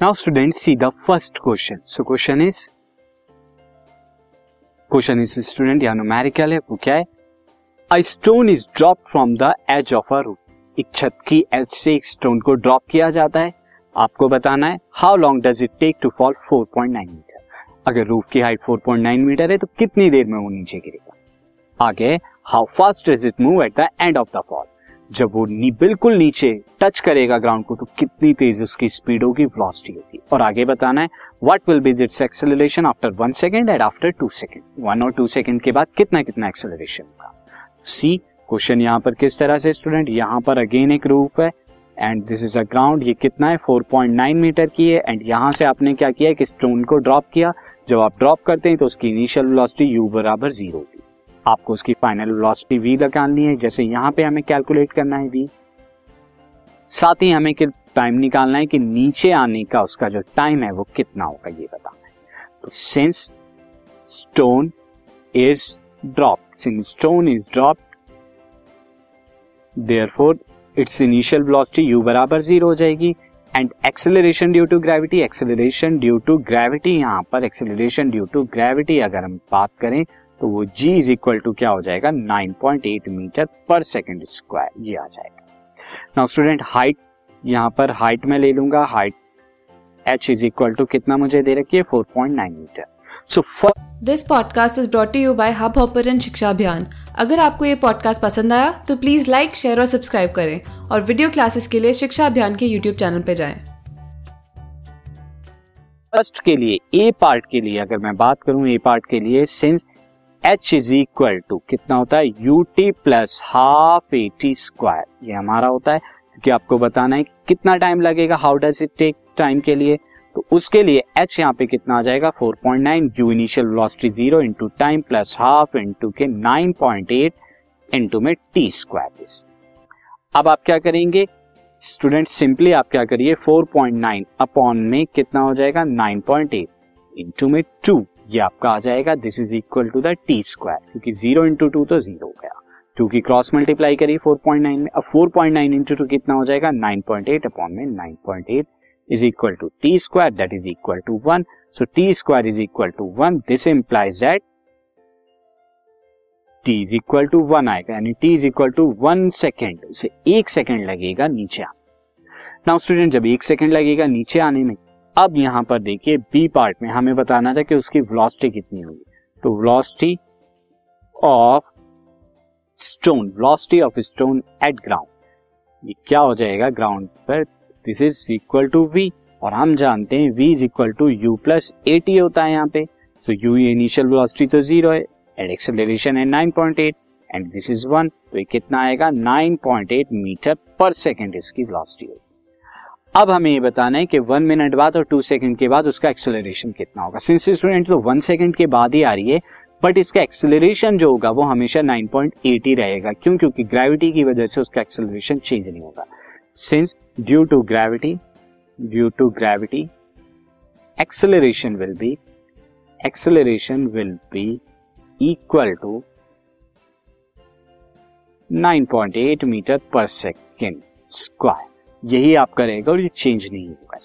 Now student see the first question so question is question is student या numerical है वो क्या है a stone is drop from the edge of a roof एक छत की एज से एक स्टोन को ड्रॉप किया जाता है। आपको बताना है how long does it take to fall 4.9 metre अगर रूफ की हाइट 4.9 मीटर है तो कितनी देर में वो नीचे गिरेगा? आगे how fast does it move at the end of the fall जब वो नी, बिल्कुल नीचे टच करेगा ग्राउंड को तो कितनी तेज उसकी स्पीड होगी वेलोसिटी होगी। और आगे बताना है what will be its acceleration after one second and after two second one और टू सेकेंड के बाद कितना कितना एक्सेलरेशन होगा? सी क्वेश्चन यहाँ पर किस तरह से स्टूडेंट यहाँ पर अगेन एक रूप है and this is a ground ये कितना है? 4.9 मीटर की है एंड यहाँ से आपने क्या किया कि स्टोन को ड्रॉप किया। जब आप ड्रॉप करते हैं तो उसकी इनिशियल वेलोसिटी यू बराबर ज़ीरो होगी। आपको उसकी फाइनल वेलोसिटी वी लगानी है, जैसे यहाँ पे हमें कैलकुलेट करना है वी साथ ही हमें टाइम निकालना है कि नीचे आने का उसका जो टाइम है वो कितना होगा, ये बताना है। तो since stone is drop since stone is drop therefore its initial velocity u बराबर ज़ीरो हो जाएगी and acceleration due to gravity acceleration due to gravity यहाँ पर एक्सेलरेशन ड्यू टू ग्रेविटी अगर हम बात करें तो वो g इज़ इक्वल टू क्या हो जाएगा? 9.8 मीटर पर सेकेंड स्क्वायर ये आ जाएगा। नाउ स्टूडेंट हाइट यहाँ पर हाइट में ले लूँगा। Height h is equal to कितना मुझे दे रखी है? 4.9 metre so this podcast is brought you by Hubhopper शिक्षा अभियान अगर आपको ये पॉडकास्ट पसंद आया तो प्लीज़ लाइक शेयर और सब्सक्राइब करें। और वीडियो क्लासेस के लिए शिक्षा अभियान के यूट्यूब चैनल पर जाएँ। फ़र्स्ट के लिए ए पार्ट के लिए अगर मैं बात करूँ ए पार्ट के लिए since h is equal to कितना होता है? U t plus half a t square ये हमारा होता है, क्योंकि आपको बताना है कितना टाइम लगेगा how does it take time के लिए? तो उसके लिए एच यहाँ पे कितना आ जाएगा? 4.9 u initial velocity zero into time plus half into के 9.8 इंटू में टी स्क्वायर अब आप क्या करेंगे? स्टूडेंट सिंपली आप क्या करिए? 4.9 अपॉन में कितना हो जाएगा? 9.8 इंटू में टू ये आपका आ जाएगा this is equal to the t square क्योंकि ज़ीरो इंटू टू तो ज़ीरो हो गया। क्योंकि क्रॉस मल्टीप्लाई करी 4.9 में, अब 4.9 पॉइंट इंटू टू कितना हो जाएगा? 9.8 अपॉन में 9.8 is equal to t square that is equal to one so t square is equal to one this implies that t is equal to one आएगा, यानी t is equal to one second उसे एक second लगेगा नीचे आने now student जब एक second लगेगा नीचे आने में अब यहाँ पर देखिए बी पार्ट में हमें बताना था कि उसकी वेलोसिटी कितनी होगी। तो velocity of stone velocity of stone at ground ये क्या हो जाएगा ग्राउंड पर? This is equal to v और हम जानते हैं v is equal to u plus a t होता है यहाँ पे। सो यू इनिशियल वेलोसिटी तो ज़ीरो है एंड एक्सेलरेशन है 9.8 एंड दिस इज़ वन तो ये कितना आएगा? 9.8 मीटर पर सेकेंड इसकी वेलोसिटी होगी। अब हमें ये बताना है कि वन मिनट बाद और टू सेकंड के बाद उसका एक्सेलरेशन कितना होगा। सिंस स्टूडेंट तो वन सेकंड के बाद ही आ रही है बट इसका एक्सेलरेशन जो होगा वो हमेशा 9.8 ही रहेगा। क्यों? क्योंकि ग्रेविटी की वजह से उसका एक्सेलरेशन चेंज नहीं होगा। Since due to gravity due to gravity acceleration will be acceleration will be equal to 9.8 metre per second square यही आप करेंगे और ये चेंज नहीं होगा।